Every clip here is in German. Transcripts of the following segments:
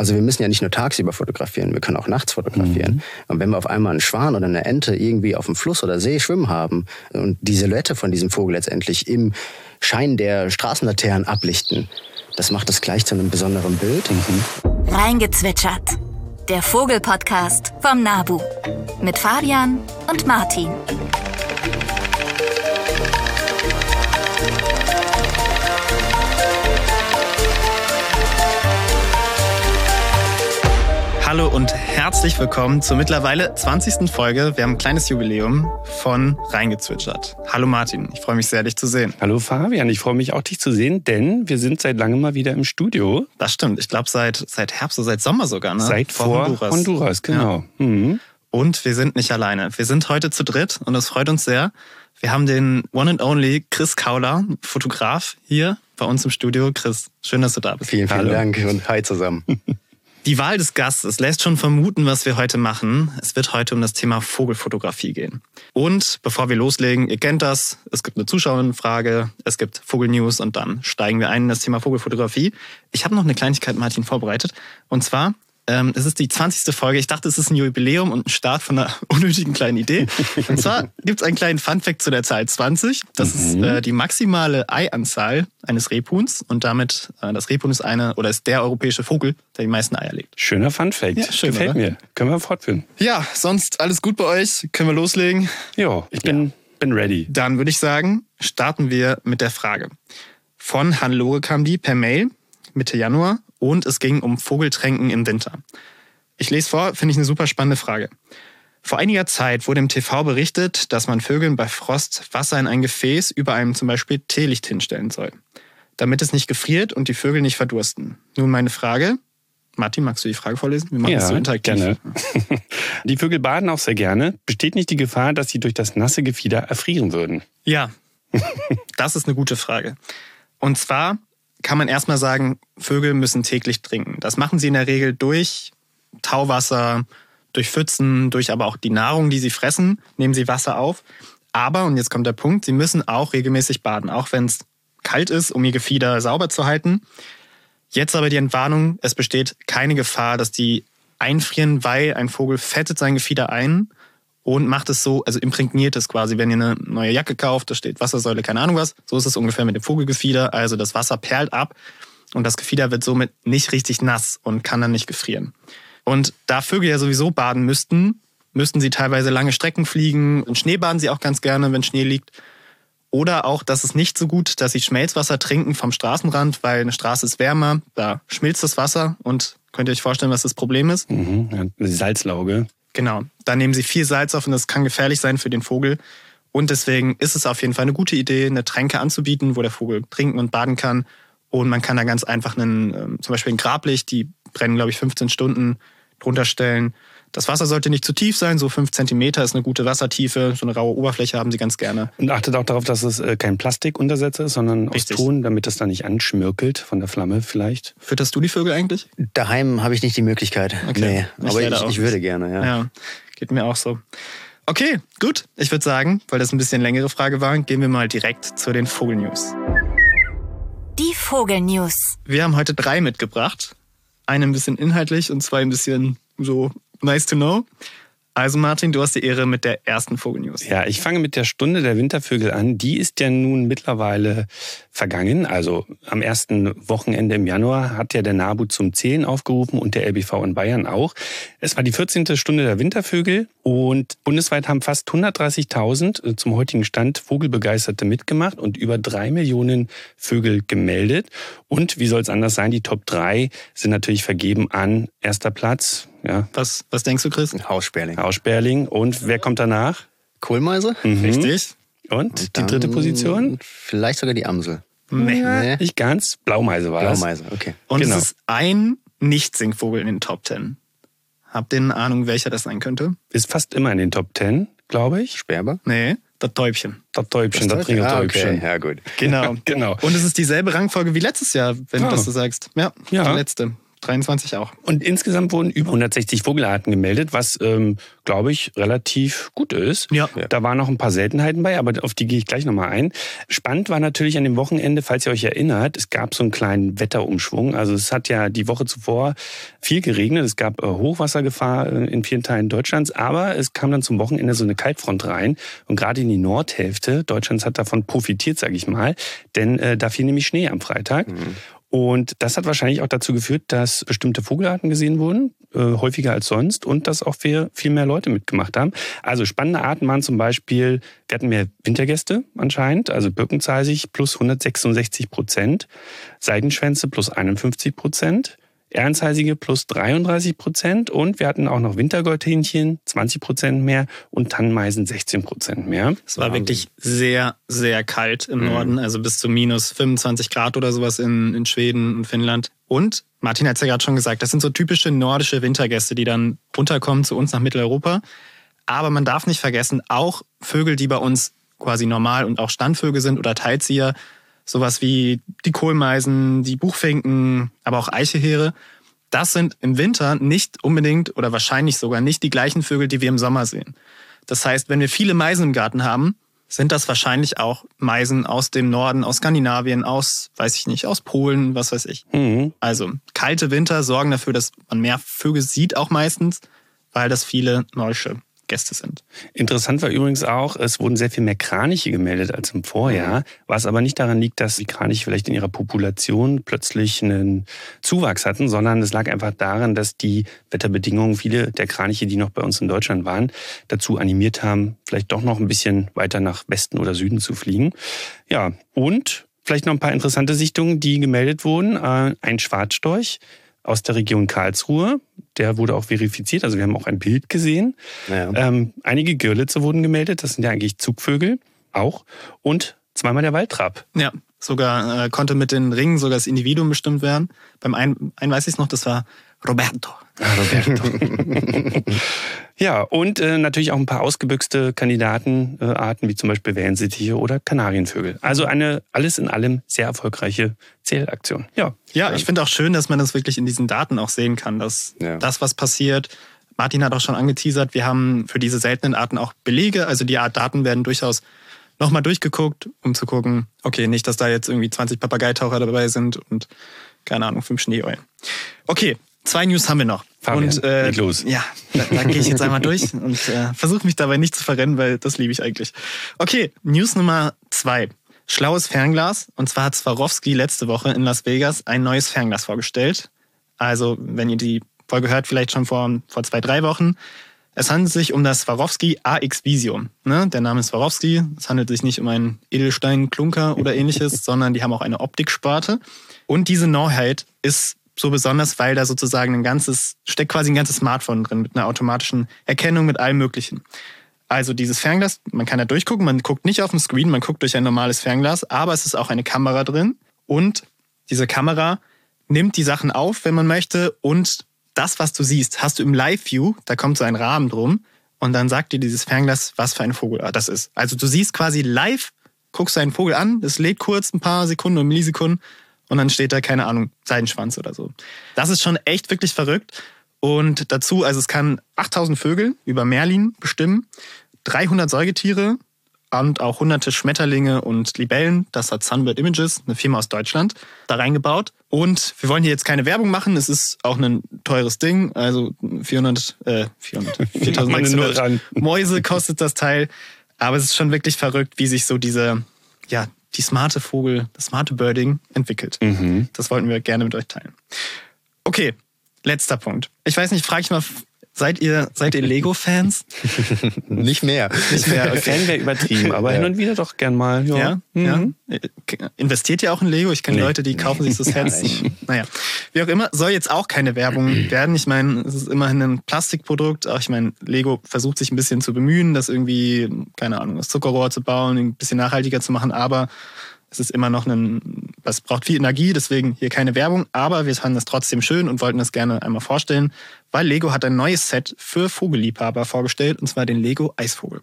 Also wir müssen ja nicht nur tagsüber fotografieren, wir können auch nachts fotografieren. Mhm. Und wenn wir auf einmal einen Schwan oder eine Ente irgendwie auf dem Fluss oder See schwimmen haben und die Silhouette von diesem Vogel letztendlich im Schein der Straßenlaternen ablichten, das macht es gleich zu einem besonderen Bild. Mhm. Reingezwitschert. Der Vogelpodcast vom Nabu. Mit Fabian und Martin. Hallo und herzlich willkommen zur mittlerweile 20. Folge. Wir haben ein kleines Jubiläum von Reingezwitschert. Hallo Martin, ich freue mich sehr, dich zu sehen. Hallo Fabian, ich freue mich auch, dich zu sehen, denn wir sind seit langem mal wieder im Studio. Das stimmt, ich glaube seit, seit Herbst oder seit Sommer sogar. Ne? Seit vor, vor Honduras. Honduras, genau. Ja. Mhm. Und wir sind nicht alleine. Wir sind heute zu dritt und das freut uns sehr. Wir haben den One and Only Chris Kauler, Fotograf, hier bei uns im Studio. Chris, schön, dass du da bist. Vielen, vielen Hallo. Dank und hi zusammen. Die Wahl des Gastes lässt schon vermuten, was wir heute machen. Es wird heute um das Thema Vogelfotografie gehen. Und bevor wir loslegen, ihr kennt das, es gibt eine Zuschauerfrage, es gibt Vogelnews und dann steigen wir ein in das Thema Vogelfotografie. Ich habe noch eine Kleinigkeit, Martin, vorbereitet. Und zwar ähm, es ist die 20. Folge. Ich dachte, es ist ein Jubiläum und ein Start von einer unnötigen kleinen Idee. Und zwar gibt es einen kleinen Funfact zu der Zahl 20. Das mhm. ist äh, die maximale Eianzahl eines Rebhuhns. Und damit, äh, das Rebhuhn ist eine oder ist der europäische Vogel, der die meisten Eier legt. Schöner Funfact. Ja, schön, Gefällt oder? mir. Können wir fortführen. Ja, sonst alles gut bei euch. Können wir loslegen? Ja, ich bin, ja. bin ready. Dann würde ich sagen, starten wir mit der Frage. Von Hannelore kam die per Mail Mitte Januar und es ging um Vogeltränken im Winter. Ich lese vor, finde ich eine super spannende Frage. Vor einiger Zeit wurde im TV berichtet, dass man Vögeln bei Frost Wasser in ein Gefäß über einem zum Beispiel Teelicht hinstellen soll, damit es nicht gefriert und die Vögel nicht verdursten. Nun meine Frage. Martin, magst du die Frage vorlesen? Wir machen ja, das so interaktiv. Gerne. die Vögel baden auch sehr gerne. Besteht nicht die Gefahr, dass sie durch das nasse Gefieder erfrieren würden? Ja, das ist eine gute Frage. Und zwar kann man erstmal sagen, Vögel müssen täglich trinken. Das machen sie in der Regel durch Tauwasser, durch Pfützen, durch aber auch die Nahrung, die sie fressen, nehmen sie Wasser auf. Aber, und jetzt kommt der Punkt, sie müssen auch regelmäßig baden, auch wenn es kalt ist, um ihr Gefieder sauber zu halten. Jetzt aber die Entwarnung, es besteht keine Gefahr, dass die einfrieren, weil ein Vogel fettet sein Gefieder ein und macht es so, also imprägniert es quasi, wenn ihr eine neue Jacke kauft, da steht Wassersäule, keine Ahnung was, so ist es ungefähr mit dem Vogelgefieder, also das Wasser perlt ab und das Gefieder wird somit nicht richtig nass und kann dann nicht gefrieren. Und da Vögel ja sowieso baden müssten, müssten sie teilweise lange Strecken fliegen. Und Schnee baden sie auch ganz gerne, wenn Schnee liegt. Oder auch, das ist nicht so gut, dass sie Schmelzwasser trinken vom Straßenrand, weil eine Straße ist wärmer, da schmilzt das Wasser und könnt ihr euch vorstellen, was das Problem ist? Mhm, ja, Salzlauge. Genau. Da nehmen sie viel Salz auf und das kann gefährlich sein für den Vogel. Und deswegen ist es auf jeden Fall eine gute Idee, eine Tränke anzubieten, wo der Vogel trinken und baden kann. Und man kann da ganz einfach einen, ähm, zum Beispiel ein Grablicht, die brennen, glaube ich, 15 Stunden drunter stellen. Das Wasser sollte nicht zu tief sein, so 5 cm ist eine gute Wassertiefe. So eine raue Oberfläche haben sie ganz gerne. Und achtet auch darauf, dass es äh, kein Plastikuntersatz ist, sondern Richtig. aus Ton, damit es da nicht anschmirkelt von der Flamme vielleicht. Fütterst du die Vögel eigentlich? Daheim habe ich nicht die Möglichkeit. Okay. Nee, aber ich, ich würde gerne, ja. ja. Geht mir auch so. Okay, gut. Ich würde sagen, weil das ein bisschen längere Frage war, gehen wir mal direkt zu den Vogelnews. Die Vogelnews. Wir haben heute drei mitgebracht. Eine ein bisschen inhaltlich und zwei ein bisschen so nice to know. Also Martin, du hast die Ehre mit der ersten Vogelnews. Ja, ich fange mit der Stunde der Wintervögel an. Die ist ja nun mittlerweile vergangen. Also am ersten Wochenende im Januar hat ja der NABU zum Zählen aufgerufen und der LBV in Bayern auch. Es war die 14. Stunde der Wintervögel und bundesweit haben fast 130.000 äh, zum heutigen Stand Vogelbegeisterte mitgemacht und über drei Millionen Vögel gemeldet. Und wie soll es anders sein? Die Top 3 sind natürlich vergeben an erster Platz ja. Was, was denkst du, Chris? Haussperling. Haussperling. Und wer kommt danach? Kohlmeise. Mhm. Richtig. Und, Und die dritte Position? Vielleicht sogar die Amsel. Nee. nee. Nicht ganz. Blaumeise war Blaumeise, das. okay. Und genau. es ist ein Nicht-Singvogel in den Top Ten. Habt ihr eine Ahnung, welcher das sein könnte? Ist fast immer in den Top Ten, glaube ich. Sperber? Nee, das Täubchen. Das Täubchen, das, das Trinkertäubchen. Ah, okay. Ja, gut. Genau. genau. Und es ist dieselbe Rangfolge wie letztes Jahr, wenn ja. du das so sagst. Ja, ja. die letzte. 23 auch. Und insgesamt wurden über 160 Vogelarten gemeldet, was, ähm, glaube ich, relativ gut ist. Ja. Da waren noch ein paar Seltenheiten bei, aber auf die gehe ich gleich nochmal ein. Spannend war natürlich an dem Wochenende, falls ihr euch erinnert, es gab so einen kleinen Wetterumschwung. Also es hat ja die Woche zuvor viel geregnet. Es gab äh, Hochwassergefahr äh, in vielen Teilen Deutschlands, aber es kam dann zum Wochenende so eine Kaltfront rein. Und gerade in die Nordhälfte Deutschlands hat davon profitiert, sage ich mal. Denn äh, da fiel nämlich Schnee am Freitag. Mhm. Und das hat wahrscheinlich auch dazu geführt, dass bestimmte Vogelarten gesehen wurden, äh, häufiger als sonst, und dass auch viel, viel mehr Leute mitgemacht haben. Also spannende Arten waren zum Beispiel, wir hatten mehr Wintergäste anscheinend, also Birkenzeisig plus 166 Prozent, Seidenschwänze plus 51 Prozent, Ehrenzeisige plus 33 Prozent und wir hatten auch noch Wintergoldhähnchen 20 Prozent mehr und Tannenmeisen 16 Prozent mehr. Es war wirklich sehr, sehr kalt im mhm. Norden, also bis zu minus 25 Grad oder sowas in, in Schweden und Finnland. Und Martin hat es ja gerade schon gesagt, das sind so typische nordische Wintergäste, die dann runterkommen zu uns nach Mitteleuropa. Aber man darf nicht vergessen, auch Vögel, die bei uns quasi normal und auch Standvögel sind oder Teilzieher, sowas wie die Kohlmeisen, die Buchfinken, aber auch Eicheheere, das sind im Winter nicht unbedingt oder wahrscheinlich sogar nicht die gleichen Vögel, die wir im Sommer sehen. Das heißt, wenn wir viele Meisen im Garten haben, sind das wahrscheinlich auch Meisen aus dem Norden, aus Skandinavien, aus, weiß ich nicht, aus Polen, was weiß ich. Mhm. Also kalte Winter sorgen dafür, dass man mehr Vögel sieht, auch meistens, weil das viele Neusche Gäste sind. Interessant war übrigens auch, es wurden sehr viel mehr Kraniche gemeldet als im Vorjahr, mhm. was aber nicht daran liegt, dass die Kraniche vielleicht in ihrer Population plötzlich einen Zuwachs hatten, sondern es lag einfach daran, dass die Wetterbedingungen viele der Kraniche, die noch bei uns in Deutschland waren, dazu animiert haben, vielleicht doch noch ein bisschen weiter nach Westen oder Süden zu fliegen. Ja, und vielleicht noch ein paar interessante Sichtungen, die gemeldet wurden. Äh, ein Schwarzstorch aus der Region Karlsruhe. Der wurde auch verifiziert, also wir haben auch ein Bild gesehen. Ja. Ähm, einige Girlitze wurden gemeldet, das sind ja eigentlich Zugvögel auch. Und zweimal der Waldtrab. Ja, sogar äh, konnte mit den Ringen sogar das Individuum bestimmt werden. Beim einen, einen weiß ich es noch, das war Roberto. Ah, Roberto. ja, und äh, natürlich auch ein paar ausgebüxte Kandidatenarten, äh, wie zum Beispiel Wellensittiche oder Kanarienvögel. Also eine alles in allem sehr erfolgreiche Zählaktion. Ja, ja ich finde auch schön, dass man das wirklich in diesen Daten auch sehen kann, dass ja. das, was passiert, Martin hat auch schon angeteasert, wir haben für diese seltenen Arten auch Belege. Also die Art Daten werden durchaus nochmal durchgeguckt, um zu gucken, okay, nicht, dass da jetzt irgendwie 20 Papageitaucher dabei sind und keine Ahnung, fünf Schneeeulen. Okay, Zwei News haben wir noch. Fabian, und äh, los. ja, da, da gehe ich jetzt einmal durch und äh, versuche mich dabei nicht zu verrennen, weil das liebe ich eigentlich. Okay, News Nummer zwei. Schlaues Fernglas. Und zwar hat Swarovski letzte Woche in Las Vegas ein neues Fernglas vorgestellt. Also, wenn ihr die Folge hört, vielleicht schon vor, vor zwei, drei Wochen. Es handelt sich um das Swarovski AX Visio. Ne? Der Name ist Swarovski. Es handelt sich nicht um einen Edelstein-Klunker oder ähnliches, sondern die haben auch eine Optiksparte. Und diese Neuheit ist so besonders, weil da sozusagen ein ganzes, steckt quasi ein ganzes Smartphone drin mit einer automatischen Erkennung mit allem Möglichen. Also dieses Fernglas, man kann da durchgucken, man guckt nicht auf den Screen, man guckt durch ein normales Fernglas, aber es ist auch eine Kamera drin und diese Kamera nimmt die Sachen auf, wenn man möchte und das, was du siehst, hast du im Live-View, da kommt so ein Rahmen drum und dann sagt dir dieses Fernglas, was für eine Vogelart das ist. Also du siehst quasi live, guckst einen Vogel an, es lädt kurz ein paar Sekunden und Millisekunden und dann steht da, keine Ahnung, Seidenschwanz oder so. Das ist schon echt wirklich verrückt. Und dazu, also es kann 8000 Vögel über Merlin bestimmen, 300 Säugetiere und auch hunderte Schmetterlinge und Libellen. Das hat Sunbird Images, eine Firma aus Deutschland, da reingebaut. Und wir wollen hier jetzt keine Werbung machen. Es ist auch ein teures Ding. Also 400, äh, 400, 4600 Mäuse kostet das Teil. Aber es ist schon wirklich verrückt, wie sich so diese, ja, die smarte Vogel, das smarte Birding entwickelt. Mhm. Das wollten wir gerne mit euch teilen. Okay, letzter Punkt. Ich weiß nicht, frage ich mal Seid ihr, seid ihr Lego-Fans? Nicht mehr. Nicht mehr. Fan wäre übertrieben, aber ja. hin und wieder doch gern mal. Ja. ja? Mhm. ja. Investiert ihr auch in Lego? Ich kenne nee. Leute, die kaufen sich so Sets. naja, wie auch immer, soll jetzt auch keine Werbung werden. Ich meine, es ist immerhin ein Plastikprodukt. Auch ich meine, Lego versucht sich ein bisschen zu bemühen, das irgendwie, keine Ahnung, das Zuckerrohr zu bauen, ein bisschen nachhaltiger zu machen, aber es ist immer noch ein, was braucht viel Energie, deswegen hier keine Werbung, aber wir fanden es trotzdem schön und wollten das gerne einmal vorstellen, weil Lego hat ein neues Set für Vogelliebhaber vorgestellt, und zwar den Lego Eisvogel.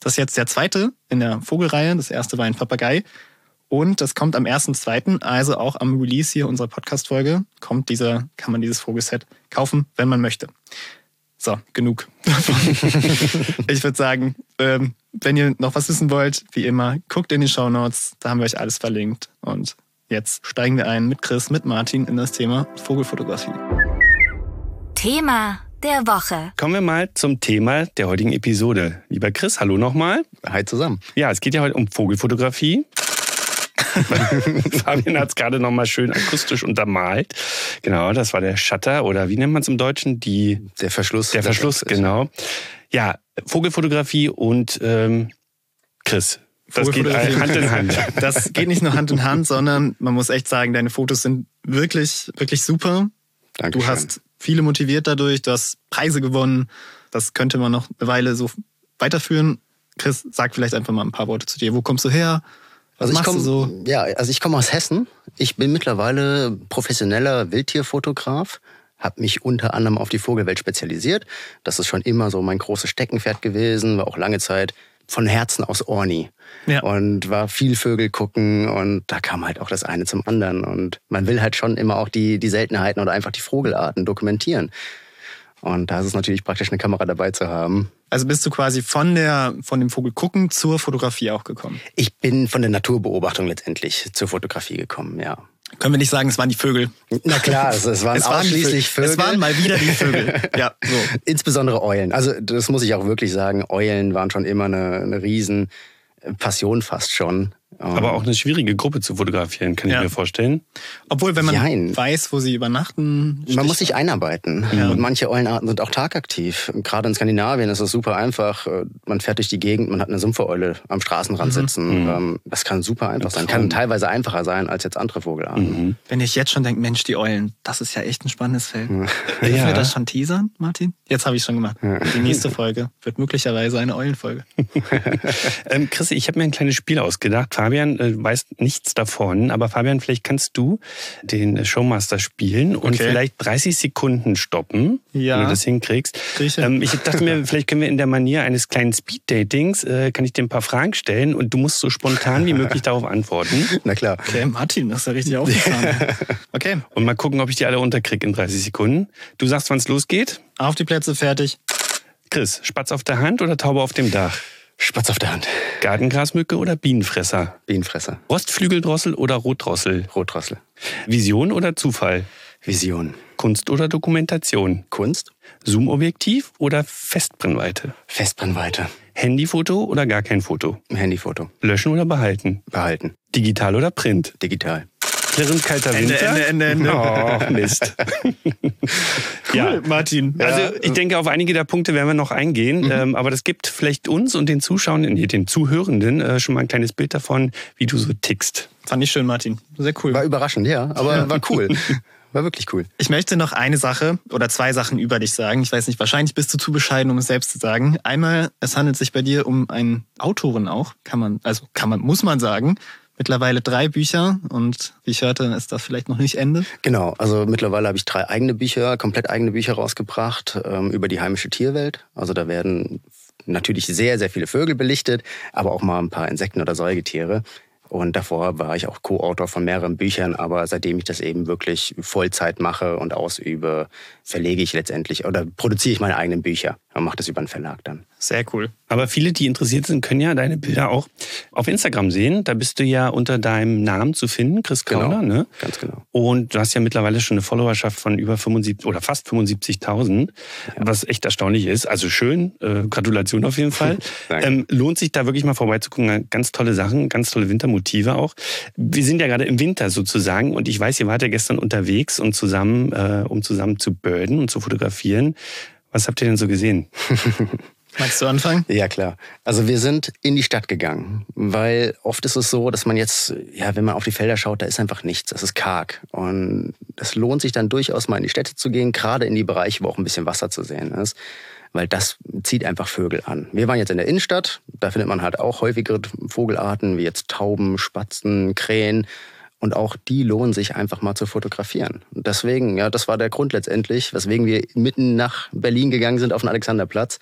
Das ist jetzt der zweite in der Vogelreihe, das erste war ein Papagei. Und das kommt am 1.2., also auch am Release hier unserer Podcast-Folge, kommt dieser, kann man dieses Vogelset kaufen, wenn man möchte. So, genug ich würde sagen, ähm, wenn ihr noch was wissen wollt, wie immer, guckt in die Show Notes, da haben wir euch alles verlinkt. Und jetzt steigen wir ein mit Chris, mit Martin in das Thema Vogelfotografie. Thema der Woche. Kommen wir mal zum Thema der heutigen Episode. Lieber Chris, hallo nochmal. Hi zusammen. Ja, es geht ja heute um Vogelfotografie. Fabian hat es gerade nochmal schön akustisch untermalt. Genau, das war der Shutter oder wie nennt man es im Deutschen? Die, der Verschluss. Der Verschluss, genau. Ja, Vogelfotografie und ähm, Chris. Das geht Hand in Hand. Das geht nicht nur Hand in Hand, sondern man muss echt sagen, deine Fotos sind wirklich, wirklich super. Dankeschön. Du hast viele motiviert dadurch, du hast Preise gewonnen. Das könnte man noch eine Weile so weiterführen. Chris, sag vielleicht einfach mal ein paar Worte zu dir. Wo kommst du her? Was also ich komme so? Ja, also ich komme aus Hessen. Ich bin mittlerweile professioneller Wildtierfotograf, habe mich unter anderem auf die Vogelwelt spezialisiert. Das ist schon immer so mein großes Steckenpferd gewesen, war auch lange Zeit von Herzen aus Orni. Ja. Und war viel Vögel gucken und da kam halt auch das eine zum anderen. Und man will halt schon immer auch die, die Seltenheiten oder einfach die Vogelarten dokumentieren. Und da ist es natürlich praktisch, eine Kamera dabei zu haben. Also bist du quasi von, der, von dem Vogel gucken zur Fotografie auch gekommen? Ich bin von der Naturbeobachtung letztendlich zur Fotografie gekommen, ja. Können wir nicht sagen, es waren die Vögel? Na klar, es, es waren es ausschließlich Vögel. Es waren mal wieder die Vögel. ja, so. Insbesondere Eulen. Also das muss ich auch wirklich sagen. Eulen waren schon immer eine, eine riesen Passion fast schon. Aber auch eine schwierige Gruppe zu fotografieren, kann ja. ich mir vorstellen. Obwohl, wenn man Jein. weiß, wo sie übernachten. Man muss sich einarbeiten. Ja. Und manche Eulenarten sind auch tagaktiv. Gerade in Skandinavien ist es super einfach. Man fährt durch die Gegend, man hat eine Sumpfereule am Straßenrand mhm. sitzen. Mhm. Das kann super einfach sein. Kann teilweise einfacher sein als jetzt andere Vogelarten. Mhm. Wenn ich jetzt schon denke, Mensch, die Eulen, das ist ja echt ein spannendes Feld. Ja. Ja. wir das schon teasern, Martin? Jetzt habe ich schon gemacht. Die nächste Folge wird möglicherweise eine Eulenfolge. ähm, Chris, ich habe mir ein kleines Spiel ausgedacht. Fabian äh, weiß nichts davon, aber Fabian, vielleicht kannst du den Showmaster spielen und okay. vielleicht 30 Sekunden stoppen, ja. wenn du das hinkriegst. Ähm, ich dachte mir, vielleicht können wir in der Manier eines kleinen Speed-Datings, äh, kann ich dir ein paar Fragen stellen und du musst so spontan wie möglich darauf antworten. Na klar. Okay, Martin, das ist ja richtig aufgefallen. Okay. Und mal gucken, ob ich die alle unterkriege in 30 Sekunden. Du sagst, wann es losgeht? Auf die Plätze, fertig. Chris, Spatz auf der Hand oder Taube auf dem Dach? Spatz auf der Hand. Gartengrasmücke oder Bienenfresser? Bienenfresser. Rostflügeldrossel oder Rotdrossel? Rotdrossel. Vision oder Zufall? Vision. Kunst oder Dokumentation? Kunst. Zoomobjektiv oder Festbrennweite? Festbrennweite. Handyfoto oder gar kein Foto? Handyfoto. Löschen oder behalten? Behalten. Digital oder Print? Digital. Klirrend kalter Ende, Winter. Ende, Ende, Ende. Oh, Mist. cool, ja. Martin. Also ich denke, auf einige der Punkte werden wir noch eingehen. Mhm. Ähm, aber das gibt vielleicht uns und den Zuschauern, den Zuhörenden äh, schon mal ein kleines Bild davon, wie du so tickst. Fand ich schön, Martin. Sehr cool. War überraschend, ja. Aber war cool. War wirklich cool. Ich möchte noch eine Sache oder zwei Sachen über dich sagen. Ich weiß nicht, wahrscheinlich bist du zu bescheiden, um es selbst zu sagen. Einmal, es handelt sich bei dir um einen Autoren auch, kann man, also kann man, muss man sagen, mittlerweile drei Bücher und wie ich hörte, ist das vielleicht noch nicht Ende. Genau, also mittlerweile habe ich drei eigene Bücher, komplett eigene Bücher rausgebracht ähm, über die heimische Tierwelt. Also da werden natürlich sehr, sehr viele Vögel belichtet, aber auch mal ein paar Insekten oder Säugetiere. Und davor war ich auch Co-Autor von mehreren Büchern, aber seitdem ich das eben wirklich Vollzeit mache und ausübe, verlege ich letztendlich oder produziere ich meine eigenen Bücher und mache das über einen Verlag dann. Sehr cool. Aber viele, die interessiert sind, können ja deine Bilder auch auf Instagram sehen. Da bist du ja unter deinem Namen zu finden, Chris Kauner. Genau, ne? ganz genau. Und du hast ja mittlerweile schon eine Followerschaft von über 75 oder fast 75.000, ja. was echt erstaunlich ist. Also schön, äh, Gratulation auf jeden Fall. ähm, lohnt sich da wirklich mal vorbeizugucken. Ganz tolle Sachen, ganz tolle Wintermotive auch. Wir sind ja gerade im Winter sozusagen und ich weiß, ihr wart ja gestern unterwegs und zusammen, äh, um zusammen zu birden und zu fotografieren. Was habt ihr denn so gesehen? Magst du anfangen? Ja, klar. Also wir sind in die Stadt gegangen, weil oft ist es so, dass man jetzt, ja, wenn man auf die Felder schaut, da ist einfach nichts, das ist karg. Und es lohnt sich dann durchaus mal in die Städte zu gehen, gerade in die Bereiche, wo auch ein bisschen Wasser zu sehen ist, weil das zieht einfach Vögel an. Wir waren jetzt in der Innenstadt, da findet man halt auch häufigere Vogelarten, wie jetzt Tauben, Spatzen, Krähen. Und auch die lohnen sich einfach mal zu fotografieren. Und deswegen, ja, das war der Grund letztendlich, weswegen wir mitten nach Berlin gegangen sind auf den Alexanderplatz.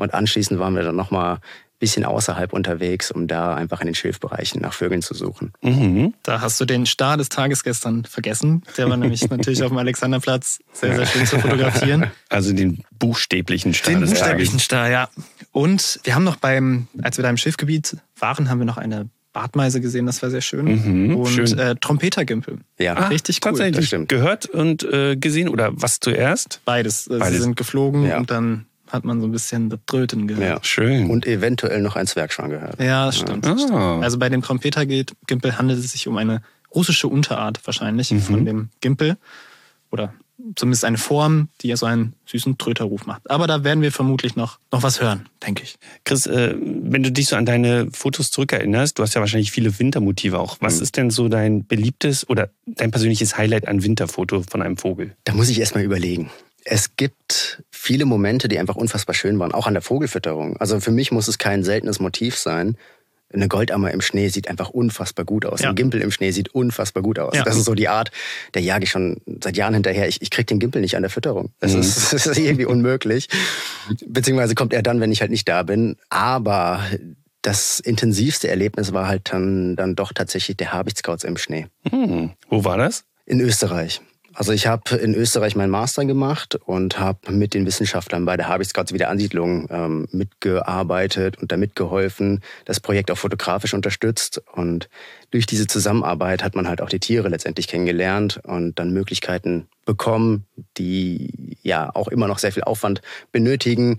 Und anschließend waren wir dann nochmal bisschen außerhalb unterwegs, um da einfach in den Schilfbereichen nach Vögeln zu suchen. Mhm. Da hast du den Star des Tages gestern vergessen. Der war nämlich natürlich auf dem Alexanderplatz sehr, sehr schön zu fotografieren. Also den buchstäblichen Star den des buchstäblichen Tages. Star, ja. Und wir haben noch beim, als wir da im Schiffgebiet waren, haben wir noch eine Bartmeise gesehen, das war sehr schön. Mhm, und schön. Äh, Trompetergimpel. Ja, ah, richtig cool. Tatsächlich. Das stimmt. Gehört und äh, gesehen oder was zuerst? Beides. Beides. Sie sind geflogen ja. und dann hat man so ein bisschen das Tröten gehört. Ja, schön. Und eventuell noch ein Zwergschwan gehört. Ja, das stimmt. Ja. Ah. Also bei dem Trompetergimpel handelt es sich um eine russische Unterart wahrscheinlich mhm. von dem Gimpel. Oder zumindest eine Form, die ja so einen süßen Tröterruf macht. Aber da werden wir vermutlich noch, noch was hören, denke ich. Chris, äh, wenn du dich so an deine Fotos zurückerinnerst, du hast ja wahrscheinlich viele Wintermotive auch. Was mhm. ist denn so dein beliebtes oder dein persönliches Highlight an Winterfoto von einem Vogel? Da muss ich erstmal überlegen. Es gibt viele Momente, die einfach unfassbar schön waren, auch an der Vogelfütterung. Also für mich muss es kein seltenes Motiv sein. Eine Goldammer im Schnee sieht einfach unfassbar gut aus. Ja. Ein Gimpel im Schnee sieht unfassbar gut aus. Ja. Das ist so die Art, der jage ich schon seit Jahren hinterher. Ich, ich kriege den Gimpel nicht an der Fütterung. Das, mhm. ist, das ist irgendwie unmöglich. Beziehungsweise kommt er dann, wenn ich halt nicht da bin. Aber das intensivste Erlebnis war halt dann, dann doch tatsächlich der Habichtscouts im Schnee. Mhm. Wo war das? In Österreich. Also ich habe in Österreich meinen Master gemacht und habe mit den Wissenschaftlern bei der Habichtscouts Wiederansiedlung ähm, mitgearbeitet und da mitgeholfen, das Projekt auch fotografisch unterstützt. Und durch diese Zusammenarbeit hat man halt auch die Tiere letztendlich kennengelernt und dann Möglichkeiten bekommen, die ja auch immer noch sehr viel Aufwand benötigen.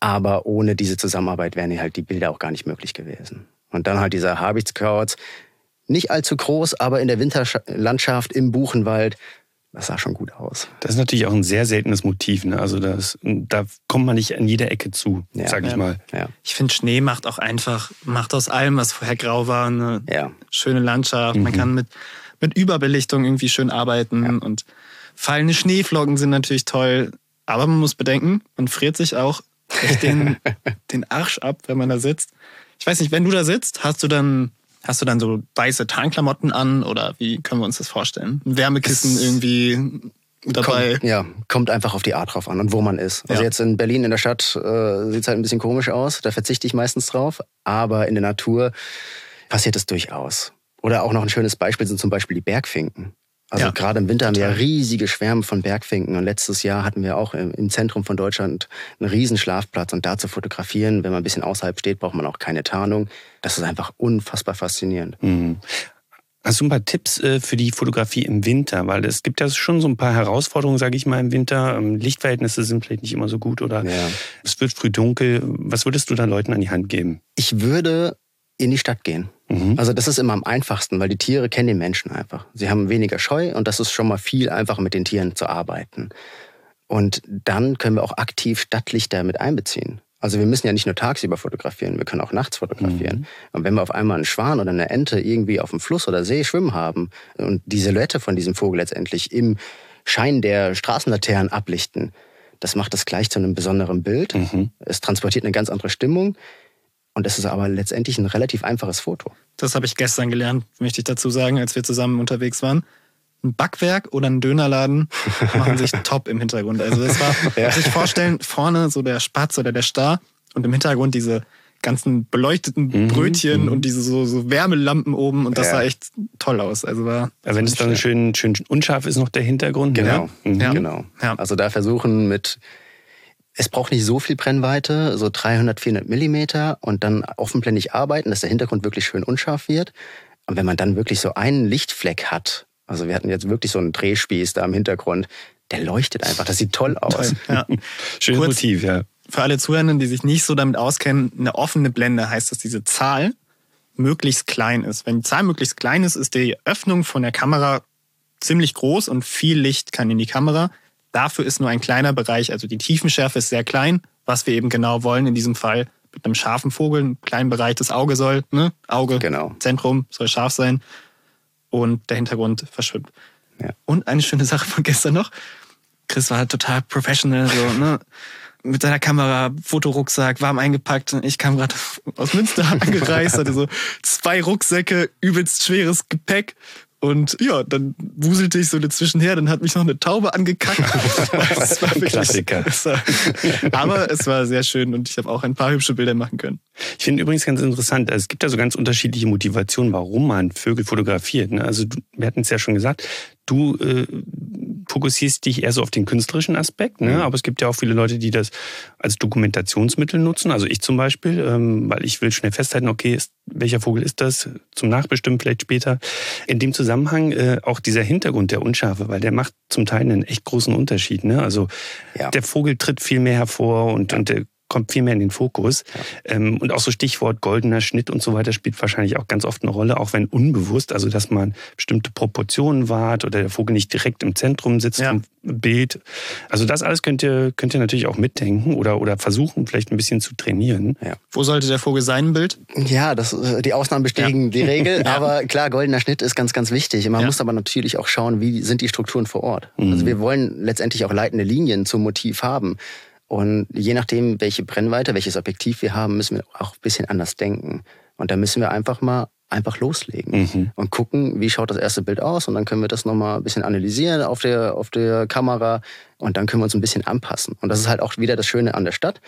Aber ohne diese Zusammenarbeit wären halt die Bilder auch gar nicht möglich gewesen. Und dann halt dieser Habichtscouts, nicht allzu groß, aber in der Winterlandschaft im Buchenwald das sah schon gut aus. Das ist natürlich auch ein sehr seltenes Motiv. Ne? Also das, da kommt man nicht an jeder Ecke zu, ja. sag ich mal. Ja. Ich finde, Schnee macht auch einfach, macht aus allem, was vorher grau war, eine ja. schöne Landschaft. Mhm. Man kann mit, mit Überbelichtung irgendwie schön arbeiten und fallende Schneeflocken sind natürlich toll. Aber man muss bedenken, man friert sich auch echt den, den Arsch ab, wenn man da sitzt. Ich weiß nicht, wenn du da sitzt, hast du dann Hast du dann so weiße Tarnklamotten an oder wie können wir uns das vorstellen? Ein Wärmekissen es irgendwie dabei? Kommt, ja, kommt einfach auf die Art drauf an und wo man ist. Also ja. jetzt in Berlin in der Stadt äh, sieht es halt ein bisschen komisch aus, da verzichte ich meistens drauf, aber in der Natur passiert es durchaus. Oder auch noch ein schönes Beispiel sind zum Beispiel die Bergfinken. Also ja, gerade im Winter total. haben wir riesige Schwärme von Bergfinken und letztes Jahr hatten wir auch im Zentrum von Deutschland einen riesen Schlafplatz und da zu fotografieren, wenn man ein bisschen außerhalb steht, braucht man auch keine Tarnung. Das ist einfach unfassbar faszinierend. Mhm. Hast du ein paar Tipps äh, für die Fotografie im Winter? Weil es gibt ja schon so ein paar Herausforderungen, sage ich mal, im Winter. Ähm, Lichtverhältnisse sind vielleicht nicht immer so gut oder ja. es wird früh dunkel. Was würdest du da Leuten an die Hand geben? Ich würde in die Stadt gehen. Mhm. Also das ist immer am einfachsten, weil die Tiere kennen den Menschen einfach. Sie haben weniger Scheu und das ist schon mal viel einfacher mit den Tieren zu arbeiten. Und dann können wir auch aktiv Stadtlichter mit einbeziehen. Also wir müssen ja nicht nur tagsüber fotografieren, wir können auch nachts fotografieren. Mhm. Und wenn wir auf einmal einen Schwan oder eine Ente irgendwie auf dem Fluss oder See schwimmen haben und die Silhouette von diesem Vogel letztendlich im Schein der Straßenlaternen ablichten, das macht das gleich zu einem besonderen Bild. Mhm. Es transportiert eine ganz andere Stimmung. Und es ist aber letztendlich ein relativ einfaches Foto. Das habe ich gestern gelernt, möchte ich dazu sagen, als wir zusammen unterwegs waren. Ein Backwerk oder ein Dönerladen machen sich top im Hintergrund. Also das war, ja. sich vorstellen, vorne so der Spatz oder der Star und im Hintergrund diese ganzen beleuchteten mhm, Brötchen mhm. und diese so, so, Wärmelampen oben und das ja. sah echt toll aus. Also war ja, wenn es dann schön, schön unscharf ist, noch der Hintergrund. Ne? Genau, ne? mhm. ja. genau. Also da versuchen mit es braucht nicht so viel Brennweite, so 300, 400 Millimeter und dann offenblendig arbeiten, dass der Hintergrund wirklich schön unscharf wird. Und wenn man dann wirklich so einen Lichtfleck hat, also wir hatten jetzt wirklich so einen Drehspieß da im Hintergrund, der leuchtet einfach, das sieht toll aus. Toll, ja. Schönes Motiv, ja. Für alle Zuhörenden, die sich nicht so damit auskennen, eine offene Blende heißt, dass diese Zahl möglichst klein ist. Wenn die Zahl möglichst klein ist, ist die Öffnung von der Kamera ziemlich groß und viel Licht kann in die Kamera. Dafür ist nur ein kleiner Bereich, also die Tiefenschärfe ist sehr klein, was wir eben genau wollen in diesem Fall mit einem scharfen Vogel, einen kleinen Bereich, das Auge soll, ne? Auge, genau. Zentrum soll scharf sein und der Hintergrund verschwimmt. Ja. Und eine schöne Sache von gestern noch, Chris war halt total professional, so, ne? mit seiner Kamera, Fotorucksack, warm eingepackt. Ich kam gerade aus Münster angereist, hatte so zwei Rucksäcke, übelst schweres Gepäck und ja, dann wuselte ich so dazwischen her, dann hat mich noch eine Taube angekackt. Das war wirklich, Klassiker. Es war, aber es war sehr schön und ich habe auch ein paar hübsche Bilder machen können. Ich finde übrigens ganz interessant, also es gibt ja so ganz unterschiedliche Motivationen, warum man Vögel fotografiert. Ne? Also wir hatten es ja schon gesagt, du äh, fokussierst dich eher so auf den künstlerischen Aspekt, ne? Mhm. aber es gibt ja auch viele Leute, die das als Dokumentationsmittel nutzen. Also ich zum Beispiel, ähm, weil ich will schnell festhalten, okay, ist, welcher Vogel ist das? Zum Nachbestimmen vielleicht später. In dem Zusammenhang äh, auch dieser Hintergrund der Unschärfe, weil der macht zum Teil einen echt großen Unterschied. Ne? Also ja. der Vogel tritt viel mehr hervor und, ja. und der kommt viel mehr in den Fokus. Ja. Ähm, und auch so Stichwort goldener Schnitt und so weiter spielt wahrscheinlich auch ganz oft eine Rolle, auch wenn unbewusst, also dass man bestimmte Proportionen wahrt oder der Vogel nicht direkt im Zentrum sitzt ja. im Bild. Also das alles könnt ihr, könnt ihr natürlich auch mitdenken oder, oder versuchen, vielleicht ein bisschen zu trainieren. Ja. Wo sollte der Vogel sein im Bild? Ja, das, die Ausnahmen bestätigen ja. die Regel, aber klar, goldener Schnitt ist ganz, ganz wichtig. Man muss aber natürlich auch schauen, wie sind die Strukturen vor Ort. Mhm. Also wir wollen letztendlich auch leitende Linien zum Motiv haben. Und je nachdem, welche Brennweite, welches Objektiv wir haben, müssen wir auch ein bisschen anders denken. Und da müssen wir einfach mal einfach loslegen mhm. und gucken, wie schaut das erste Bild aus und dann können wir das nochmal ein bisschen analysieren auf der, auf der Kamera und dann können wir uns ein bisschen anpassen. Und das ist halt auch wieder das Schöne an der Stadt.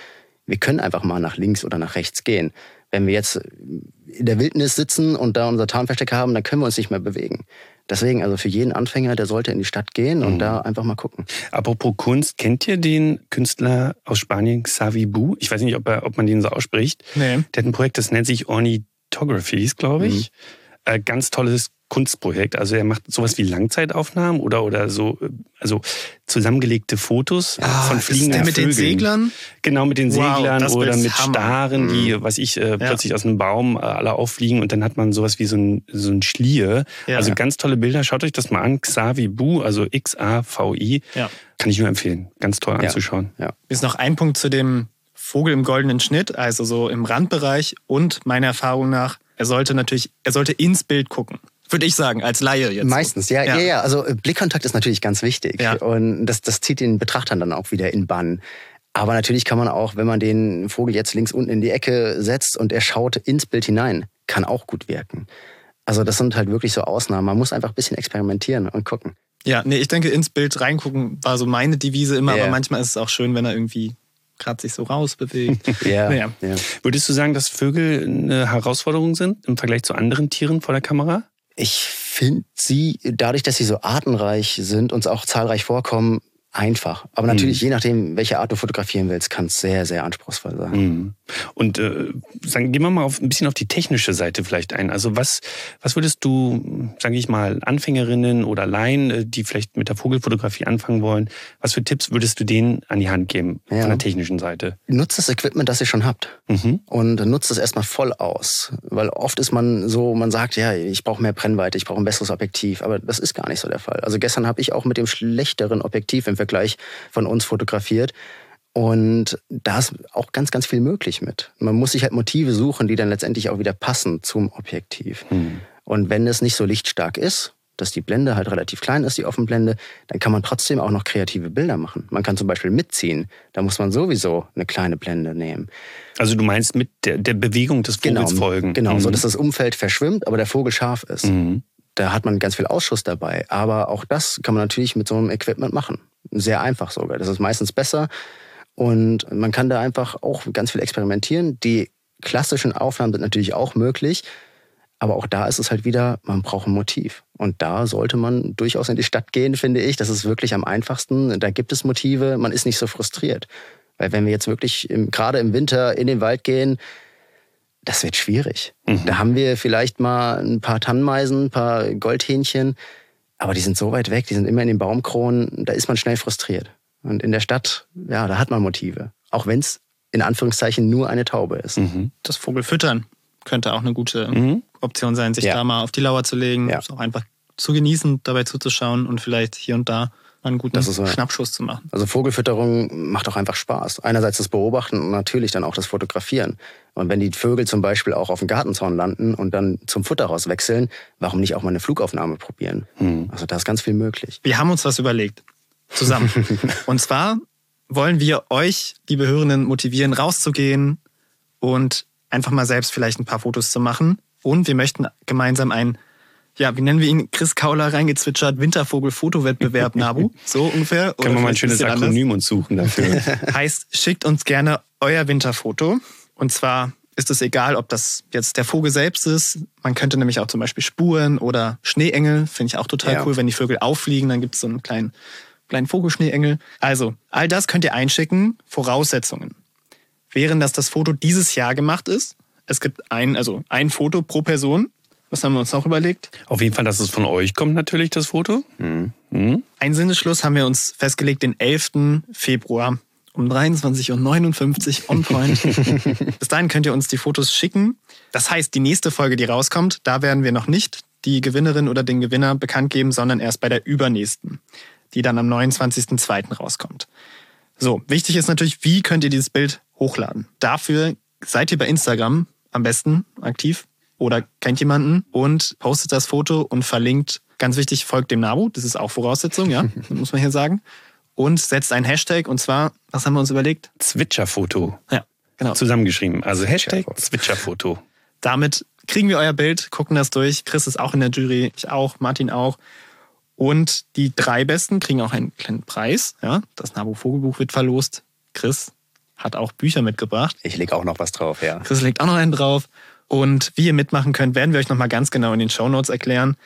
Wir können einfach mal nach links oder nach rechts gehen. Wenn wir jetzt in der Wildnis sitzen und da unser Tarnversteck haben, dann können wir uns nicht mehr bewegen. Deswegen, also für jeden Anfänger, der sollte in die Stadt gehen und mhm. da einfach mal gucken. Apropos Kunst, kennt ihr den Künstler aus Spanien, Xavi Bu? Ich weiß nicht, ob, er, ob man den so ausspricht. Nee. Der hat ein Projekt, das nennt sich Ornithographies, glaube ich. Mhm. Äh, ganz tolles Kunstprojekt. Also er macht sowas wie Langzeitaufnahmen oder, oder so, also zusammengelegte Fotos ah, von fliegenden ist der mit Vögeln. den Seglern? Genau, mit den wow, Seglern oder mit Hammer. Staren, die, mhm. was ich, äh, plötzlich ja. aus einem Baum äh, alle auffliegen und dann hat man sowas wie so ein, so ein Schlier. Ja. Also ganz tolle Bilder. Schaut euch das mal an. Xavi Bu, also X-A-V-I. Ja. Kann ich nur empfehlen. Ganz toll anzuschauen. Ja. Ist noch ein Punkt zu dem Vogel im goldenen Schnitt, also so im Randbereich und meiner Erfahrung nach, er sollte natürlich, er sollte ins Bild gucken. Würde ich sagen, als Laie jetzt. Meistens, ja, ja, ja, ja. Also äh, Blickkontakt ist natürlich ganz wichtig. Ja. Und das, das zieht den Betrachtern dann auch wieder in Bann. Aber natürlich kann man auch, wenn man den Vogel jetzt links unten in die Ecke setzt und er schaut ins Bild hinein, kann auch gut wirken. Also das sind halt wirklich so Ausnahmen. Man muss einfach ein bisschen experimentieren und gucken. Ja, nee, ich denke, ins Bild reingucken war so meine Devise immer, yeah. aber manchmal ist es auch schön, wenn er irgendwie gerade sich so rausbewegt. ja, naja. ja. Würdest du sagen, dass Vögel eine Herausforderung sind im Vergleich zu anderen Tieren vor der Kamera? Ich finde sie, dadurch, dass sie so artenreich sind und auch zahlreich vorkommen, einfach. Aber natürlich, mhm. je nachdem, welche Art du fotografieren willst, kann es sehr, sehr anspruchsvoll sein. Mhm. Und äh, sagen, gehen wir mal auf, ein bisschen auf die technische Seite vielleicht ein. Also was, was würdest du, sage ich mal, Anfängerinnen oder Laien, äh, die vielleicht mit der Vogelfotografie anfangen wollen, was für Tipps würdest du denen an die Hand geben ja. von der technischen Seite? Nutzt das Equipment, das ihr schon habt. Mhm. Und nutzt es erstmal voll aus. Weil oft ist man so, man sagt, ja, ich brauche mehr Brennweite, ich brauche ein besseres Objektiv. Aber das ist gar nicht so der Fall. Also gestern habe ich auch mit dem schlechteren Objektiv im Vergleich von uns fotografiert. Und da ist auch ganz, ganz viel möglich mit. Man muss sich halt Motive suchen, die dann letztendlich auch wieder passen zum Objektiv. Mhm. Und wenn es nicht so lichtstark ist, dass die Blende halt relativ klein ist, die Offenblende, dann kann man trotzdem auch noch kreative Bilder machen. Man kann zum Beispiel mitziehen. Da muss man sowieso eine kleine Blende nehmen. Also du meinst mit der, der Bewegung des Vogels genau, folgen? Genau, mhm. so dass das Umfeld verschwimmt, aber der Vogel scharf ist. Mhm. Da hat man ganz viel Ausschuss dabei. Aber auch das kann man natürlich mit so einem Equipment machen. Sehr einfach sogar. Das ist meistens besser. Und man kann da einfach auch ganz viel experimentieren. Die klassischen Aufnahmen sind natürlich auch möglich. Aber auch da ist es halt wieder, man braucht ein Motiv. Und da sollte man durchaus in die Stadt gehen, finde ich. Das ist wirklich am einfachsten. Da gibt es Motive, man ist nicht so frustriert. Weil wenn wir jetzt wirklich im, gerade im Winter in den Wald gehen, das wird schwierig. Mhm. Da haben wir vielleicht mal ein paar Tannenmeisen, ein paar Goldhähnchen, aber die sind so weit weg, die sind immer in den Baumkronen, da ist man schnell frustriert. Und in der Stadt, ja, da hat man Motive. Auch wenn es in Anführungszeichen nur eine Taube ist. Mhm. Das Vogelfüttern könnte auch eine gute mhm. Option sein, sich ja. da mal auf die Lauer zu legen, ja. auch einfach zu genießen, dabei zuzuschauen und vielleicht hier und da einen guten so. Schnappschuss zu machen. Also Vogelfütterung macht auch einfach Spaß. Einerseits das Beobachten und natürlich dann auch das Fotografieren. Und wenn die Vögel zum Beispiel auch auf dem Gartenzaun landen und dann zum Futterhaus wechseln, warum nicht auch mal eine Flugaufnahme probieren? Hm. Also da ist ganz viel möglich. Wir haben uns was überlegt. Zusammen. und zwar wollen wir euch, liebe Hörenden, motivieren, rauszugehen und einfach mal selbst vielleicht ein paar Fotos zu machen. Und wir möchten gemeinsam ein ja, wie nennen wir ihn? Chris Kauler reingezwitschert, Wintervogel-Fotowettbewerb Nabu. So ungefähr. Können wir mal ein schönes Akronym uns suchen dafür. heißt, schickt uns gerne euer Winterfoto. Und zwar ist es egal, ob das jetzt der Vogel selbst ist. Man könnte nämlich auch zum Beispiel Spuren oder Schneeengel. Finde ich auch total Ja. cool, wenn die Vögel auffliegen, dann gibt es so einen kleinen, kleinen Vogelschneeengel. Also, all das könnt ihr einschicken. Voraussetzungen. Wären, dass das Foto dieses Jahr gemacht ist. Es gibt ein, also ein Foto pro Person. Was haben wir uns noch überlegt? Auf jeden Fall, dass es von euch kommt, natürlich, das Foto. Mhm. Ein Sinnesschluss haben wir uns festgelegt, den 11. Februar um 23.59 Uhr on point. Bis dahin könnt ihr uns die Fotos schicken. Das heißt, die nächste Folge, die rauskommt, da werden wir noch nicht die Gewinnerin oder den Gewinner bekannt geben, sondern erst bei der übernächsten, die dann am 29.02. rauskommt. So, wichtig ist natürlich, wie könnt ihr dieses Bild hochladen? Dafür seid ihr bei Instagram am besten aktiv oder kennt jemanden und postet das Foto und verlinkt, ganz wichtig, folgt dem Nabu, das ist auch Voraussetzung, ja, muss man hier sagen. Und setzt ein Hashtag und zwar, was haben wir uns überlegt? Zwitscherfoto. Ja, genau. Zusammengeschrieben. Also Hashtag Zwitscherfoto. Damit kriegen wir euer Bild, gucken das durch. Chris ist auch in der Jury, ich auch, Martin auch. Und die drei Besten kriegen auch einen kleinen Preis. Ja, das Nabu Vogelbuch wird verlost. Chris hat auch Bücher mitgebracht. Ich lege auch noch was drauf, ja. Chris legt auch noch einen drauf. Und wie ihr mitmachen könnt, werden wir euch nochmal ganz genau in den Shownotes erklären.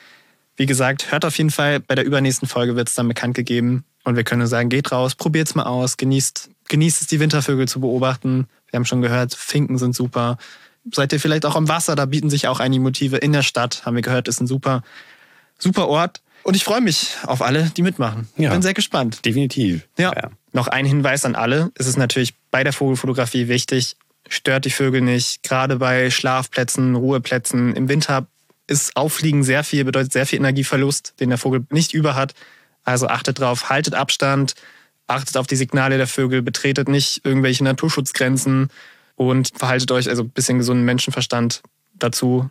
Wie gesagt, hört auf jeden Fall, bei der übernächsten Folge wird es dann bekannt gegeben. Und wir können nur sagen, geht raus, probiert's mal aus, genießt, genießt es, die Wintervögel zu beobachten. Wir haben schon gehört, Finken sind super. Seid ihr vielleicht auch am Wasser, da bieten sich auch einige Motive. In der Stadt, haben wir gehört, ist ein super, super Ort. Und ich freue mich auf alle, die mitmachen. Ja. Bin sehr gespannt. Definitiv. Ja. Ja. Noch ein Hinweis an alle. Es ist natürlich bei der Vogelfotografie wichtig, stört die Vögel nicht. Gerade bei Schlafplätzen, Ruheplätzen. Im Winter ist Auffliegen sehr viel, bedeutet sehr viel Energieverlust, den der Vogel nicht über hat. Also achtet drauf, haltet Abstand, achtet auf die Signale der Vögel, betretet nicht irgendwelche Naturschutzgrenzen und verhaltet euch also ein bisschen gesunden Menschenverstand dazu.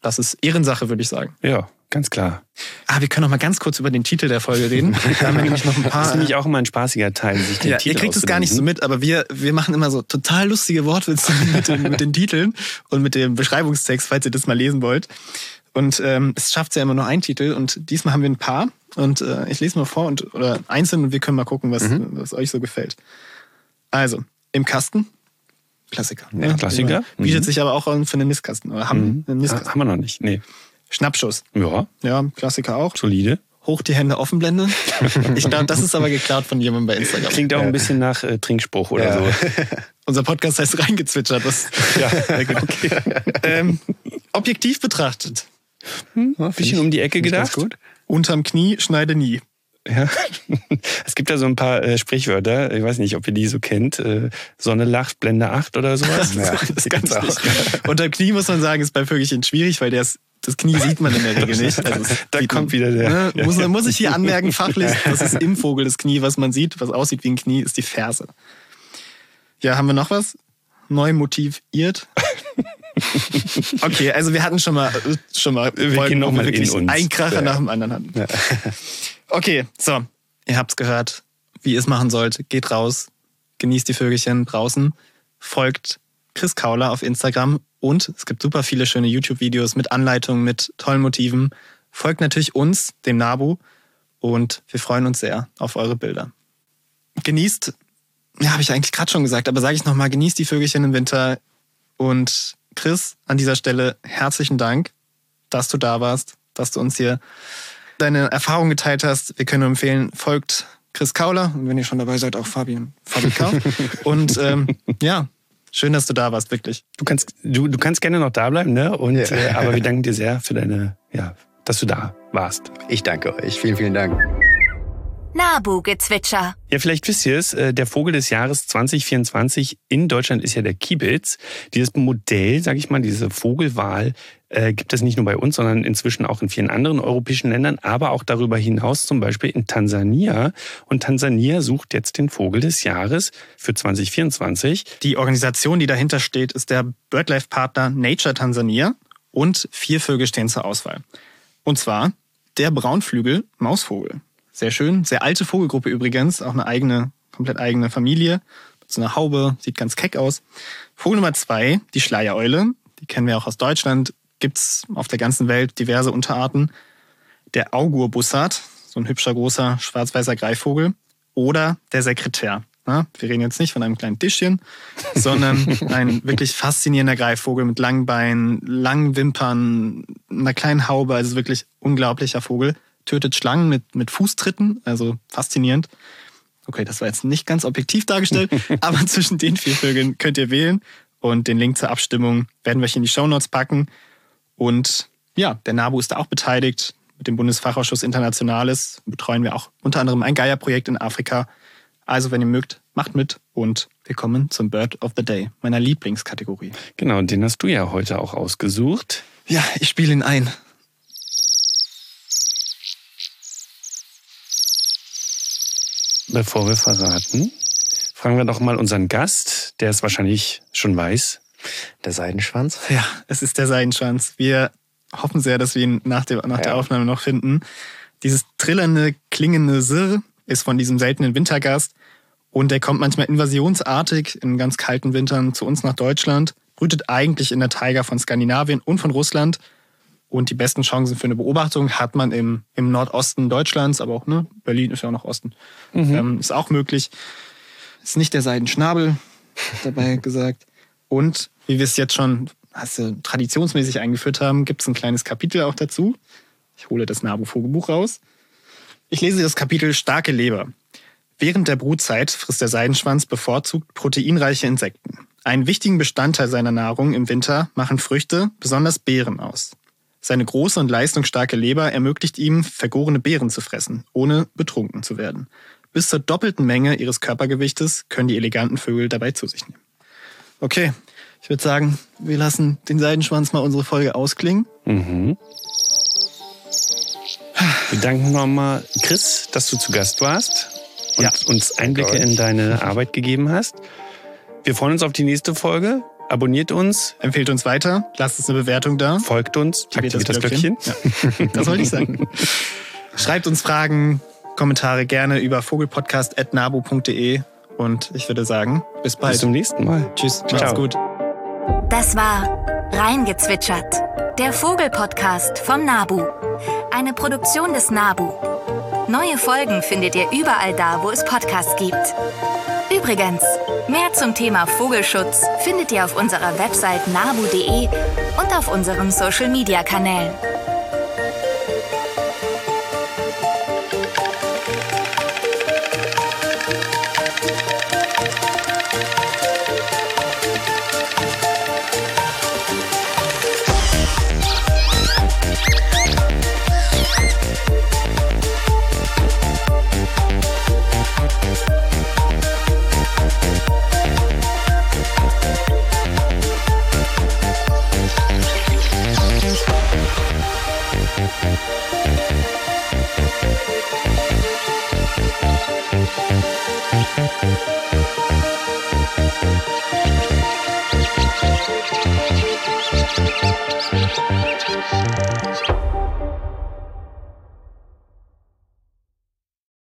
Das ist Ehrensache, würde ich sagen. Ja, ganz klar. Ah, wir können noch mal ganz kurz über den Titel der Folge reden. Da haben wir nämlich noch ein paar. Das ist nämlich auch immer ein spaßiger Teil, sich den Ja, Titel ihr kriegt es gar nicht so mit, aber wir, wir machen immer so total lustige Wortwitze mit den, mit den Titeln und mit dem Beschreibungstext, falls ihr das mal lesen wollt. Und ähm, es schafft ja immer nur ein Titel und diesmal haben wir ein paar und äh, ich lese mal vor und oder einzeln und wir können mal gucken, was, was euch so gefällt. Also, im Kasten. Klassiker. ne? Klassiker. Bietet Mhm. sich aber auch für einen Nistkasten. Oder haben einen Ah, Nistkasten. haben wir noch nicht. Nee. Schnappschuss. Ja, Ja, Klassiker auch. solide. Hoch die Hände offenblende. Ich glaube, das ist aber geklaut von jemandem bei Instagram. Klingt auch ein bisschen nach äh, Trinkspruch oder Ja. so. Unser Podcast heißt reingezwitschert. Das, ja, gut. ähm, objektiv betrachtet. Ein bisschen um die Ecke gedacht. gut. Unterm Knie schneide nie. Ja. Es gibt ja so ein paar äh, Sprichwörter, ich weiß nicht, ob ihr die so kennt. Äh, Sonne lacht, Blende 8 oder sowas. Ja, das ist ganz wichtig. Unterm Knie muss man sagen, ist bei Vögelchen schwierig, weil das, das Knie sieht man in der Regel nicht. Also Da kommt man, wieder der- Ne, muss, muss ich hier anmerken, fachlich, das ist im Vogel das Knie, was man sieht, was aussieht wie ein Knie, ist die Ferse. Ja, haben wir noch was? Neu motiviert. Okay, also wir hatten schon mal, schon mal Wir Folgen, gehen noch mal in wirklich uns. einen Kracher Ja. nach dem anderen hatten. Okay, so, ihr habt's gehört, wie ihr es machen sollt. Geht raus, genießt die Vögelchen draußen, folgt Chris Kauler auf Instagram und es gibt super viele schöne YouTube-Videos mit Anleitungen, mit tollen Motiven. Folgt natürlich uns, dem Nabu, und wir freuen uns sehr auf eure Bilder. Genießt, ja, habe ich eigentlich gerade schon gesagt, aber sage ich nochmal, genießt die Vögelchen im Winter. Und Chris, an dieser Stelle herzlichen Dank, dass du da warst, dass du uns hier deine Erfahrungen geteilt hast. Wir können nur empfehlen, folgt Chris Kauler und wenn ihr schon dabei seid, auch Fabian, Fabi Kau. und ähm, ja, schön, dass du da warst, wirklich. Du kannst, du, du kannst gerne noch da bleiben, ne? Und, Ja. äh, aber wir danken dir sehr für deine, ja, dass du da warst. Ich danke euch. Vielen, vielen Dank. Nabu-Gezwitscher. Ja, vielleicht wisst ihr es, äh, der Vogel des Jahres 2024 in Deutschland ist ja der Kiebitz. Dieses Modell, sage ich mal, diese Vogelwahl äh, gibt es nicht nur bei uns, sondern inzwischen auch in vielen anderen europäischen Ländern, aber auch darüber hinaus, zum Beispiel in Tansania. Und Tansania sucht jetzt den Vogel des Jahres für 2024. Die Organisation, die dahinter steht, ist der BirdLife-Partner Nature Tansania und vier Vögel stehen zur Auswahl. Und zwar der Braunflügel Mausvogel. Sehr schön, sehr alte Vogelgruppe übrigens, auch eine eigene, komplett eigene Familie mit so einer Haube, sieht ganz keck aus. Vogel Nummer zwei, die Schleiereule, die kennen wir auch aus Deutschland, gibt's auf der ganzen Welt diverse Unterarten. Der Augurbussard, so ein hübscher großer schwarz-weißer Greifvogel oder der Sekretär. Na, wir reden jetzt nicht von einem kleinen Tischchen, sondern ein wirklich faszinierender Greifvogel mit langen Beinen, langen Wimpern, einer kleinen Haube, also wirklich unglaublicher Vogel. Tötet Schlangen mit, mit Fußtritten, also faszinierend. Okay, das war jetzt nicht ganz objektiv dargestellt, aber zwischen den vier Vögeln könnt ihr wählen. Und den Link zur Abstimmung werden wir euch in die Shownotes packen. Und ja, der NABU ist da auch beteiligt. Mit dem Bundesfachausschuss Internationales betreuen wir auch unter anderem ein Geierprojekt in Afrika. Also, wenn ihr mögt, macht mit und wir kommen zum Bird of the Day, meiner Lieblingskategorie. Genau, den hast du ja heute auch ausgesucht. Ja, ich spiele ihn ein. Bevor wir verraten, fragen wir doch mal unseren Gast, der es wahrscheinlich schon weiß. Der Seidenschwanz? Ja, es ist der Seidenschwanz. Wir hoffen sehr, dass wir ihn nach der, nach der Aufnahme noch finden. Dieses trillernde, klingende Sirr ist von diesem seltenen Wintergast und der kommt manchmal invasionsartig in ganz kalten Wintern zu uns nach Deutschland, brütet eigentlich in der Taiga von Skandinavien und von Russland. Und die besten Chancen für eine Beobachtung hat man im, im Nordosten Deutschlands, aber auch ne, Berlin ist ja auch noch Osten. Mhm. Ähm, ist auch möglich. Ist nicht der Seidenschnabel, dabei gesagt. Und wie wir es jetzt schon also, traditionsmäßig eingeführt haben, gibt es ein kleines Kapitel auch dazu. Ich hole das Nabu-Vogelbuch raus. Ich lese das Kapitel Starke Leber. Während der Brutzeit frisst der Seidenschwanz bevorzugt proteinreiche Insekten. Einen wichtigen Bestandteil seiner Nahrung im Winter machen Früchte, besonders Beeren, aus. Seine große und leistungsstarke Leber ermöglicht ihm, vergorene Beeren zu fressen, ohne betrunken zu werden. Bis zur doppelten Menge ihres Körpergewichtes können die eleganten Vögel dabei zu sich nehmen. Okay, ich würde sagen, wir lassen den Seidenschwanz mal unsere Folge ausklingen. Mhm. Wir danken nochmal Chris, dass du zu Gast warst und ja. uns Einblicke in deine Arbeit gegeben hast. Wir freuen uns auf die nächste Folge. Abonniert uns. Empfehlt uns weiter. Lasst uns eine Bewertung da. Folgt uns. Aktiviert das Glöckchen. Ja. Das wollte ich sagen. Schreibt uns Fragen, Kommentare gerne über vogelpodcast.nabu.de und ich würde sagen, bis bald. Bis zum nächsten Mal. Tschüss. Ciao. Macht's gut. Das war Reingezwitschert, der Vogelpodcast vom Nabu. Eine Produktion des Nabu. Neue Folgen findet ihr überall da, wo es Podcasts gibt. Übrigens, mehr zum Thema Vogelschutz findet ihr auf unserer Website nabu.de und auf unseren Social-Media-Kanälen.